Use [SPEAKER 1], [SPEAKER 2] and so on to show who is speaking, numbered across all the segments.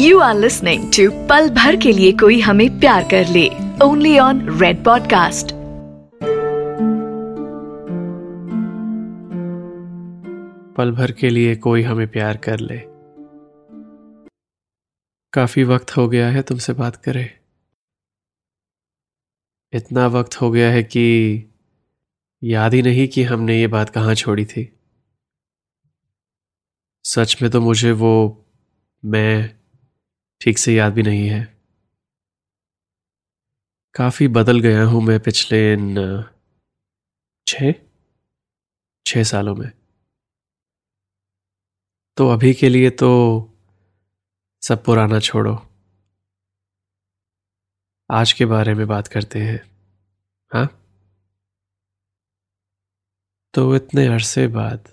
[SPEAKER 1] You are listening to पल भर के लिए कोई हमें प्यार कर ले। ओनली ऑन रेड पॉडकास्ट
[SPEAKER 2] पल भर के लिए कोई हमें प्यार कर ले। काफ़ी वक्त हो गया है तुमसे बात करे। इतना वक्त हो गया है कि याद ही नहीं कि हमने ये बात कहाँ छोड़ी थी। सच में तो मुझे वो मैं ठीक से याद भी नहीं है। काफ़ी बदल गया हूँ मैं पिछले इन छ छह सालों में। तो अभी के लिए तो सब पुराना छोड़ो। आज के बारे में बात करते हैं हाँ? तो इतने अरसे बाद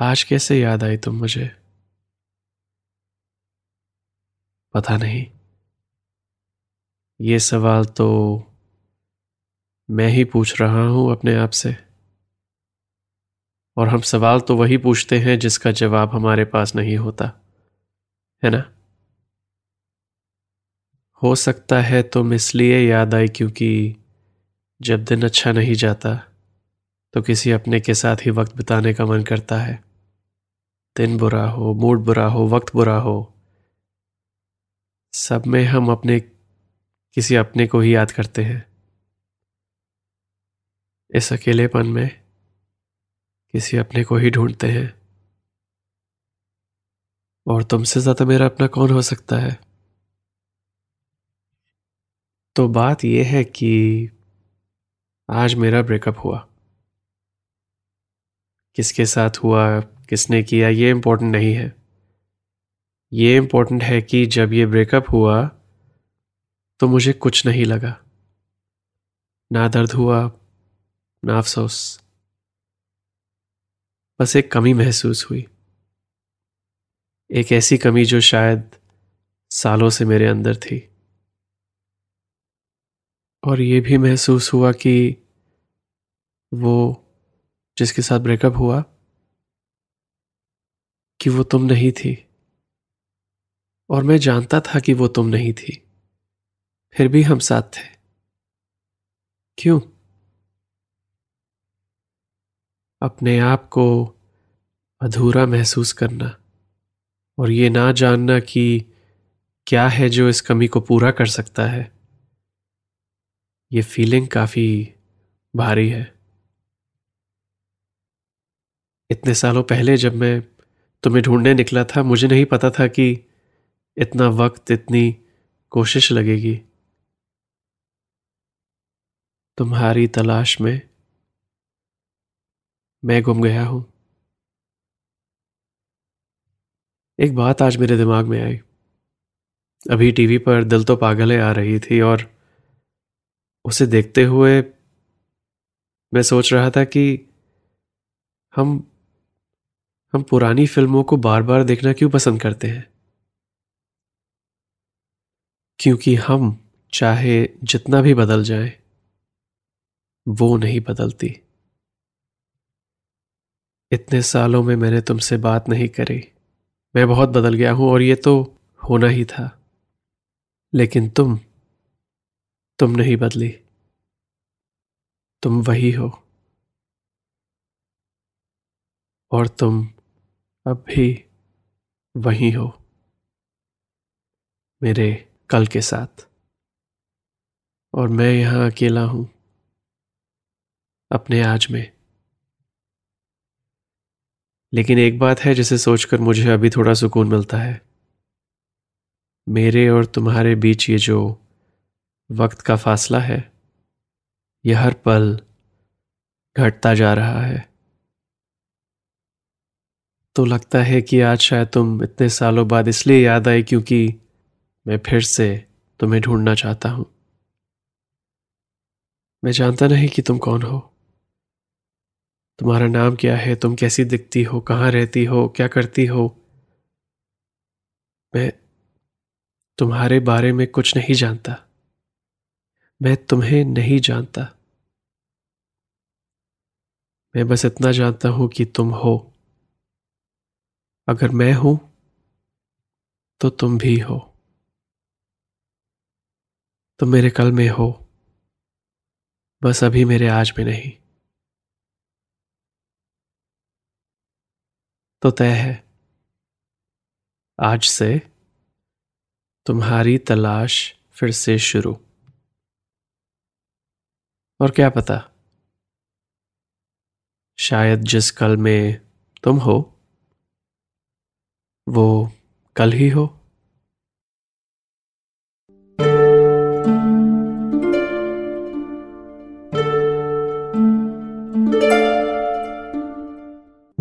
[SPEAKER 2] आज कैसे याद आई तुम मुझे? पता नहीं। ये सवाल तो मैं ही पूछ रहा हूँ अपने आप से। और हम सवाल तो वही पूछते हैं जिसका जवाब हमारे पास नहीं होता, है ना? हो सकता है तुम इसलिए याद आई क्योंकि जब दिन अच्छा नहीं जाता तो किसी अपने के साथ ही वक्त बिताने का मन करता है। दिन बुरा हो, मूड बुरा हो, वक्त बुरा हो सब में हम अपने, किसी अपने को ही याद करते हैं। इस अकेलेपन में किसी अपने को ही ढूंढते हैं। और तुमसे ज़्यादा मेरा अपना कौन हो सकता है? तो बात यह है कि आज मेरा ब्रेकअप हुआ। किसके साथ हुआ, किसने किया, ये इम्पोर्टेंट नहीं है। ये इम्पोर्टेंट है कि जब ये ब्रेकअप हुआ तो मुझे कुछ नहीं लगा। ना दर्द हुआ, ना अफसोस। बस एक कमी महसूस हुई। एक ऐसी कमी जो शायद सालों से मेरे अंदर थी। और ये भी महसूस हुआ कि वो जिसके साथ ब्रेकअप हुआ, कि वो तुम नहीं थी। और मैं जानता था कि वो तुम नहीं थी। फिर भी हम साथ थे। क्यों? अपने आप को अधूरा महसूस करना और ये ना जानना कि क्या है जो इस कमी को पूरा कर सकता है। ये फीलिंग काफ़ी भारी है। इतने सालों पहले जब मैं तुम्हें ढूँढने निकला था, मुझे नहीं पता था कि इतना वक्त, इतनी कोशिश लगेगी। तुम्हारी तलाश में मैं गुम गया हूँ। एक बात आज मेरे दिमाग में आई। अभी टीवी पर दिल तो पागल आ रही थी और उसे देखते हुए मैं सोच रहा था कि हम हम पुरानी फ़िल्मों को बार बार देखना क्यों पसंद करते हैं? क्योंकि हम चाहे जितना भी बदल जाए, वो नहीं बदलती। इतने सालों में मैंने तुमसे बात नहीं करी। मैं बहुत बदल गया हूँ और ये तो होना ही था। लेकिन तुम तुम नहीं बदली। तुम वही हो। और तुम अब भी वही हो। मेरे कल के साथ। और मैं यहाँ अकेला हूँ। अपने आज में। लेकिन एक बात है जिसे सोचकर मुझे अभी थोड़ा सुकून मिलता है। मेरे और तुम्हारे बीच ये जो वक्त का फासला है यह हर पल घटता जा रहा है। तो लगता है कि आज शायद तुम इतने सालों बाद इसलिए याद आए क्योंकि मैं फिर से तुम्हें ढूंढना चाहता हूँ। मैं जानता नहीं कि तुम कौन हो। तुम्हारा नाम क्या है? तुम कैसी दिखती हो? कहाँ रहती हो? क्या करती हो? मैं तुम्हारे बारे में कुछ नहीं जानता। मैं तुम्हें नहीं जानता। मैं बस इतना जानता हूँ कि तुम हो। अगर मैं हूँ तो तुम भी हो। तुम मेरे कल में हो। बस अभी मेरे आज में नहीं। तो तय है। आज से तुम्हारी तलाश फिर से शुरू। और क्या पता? शायद जिस कल में तुम हो, वो कल ही हो।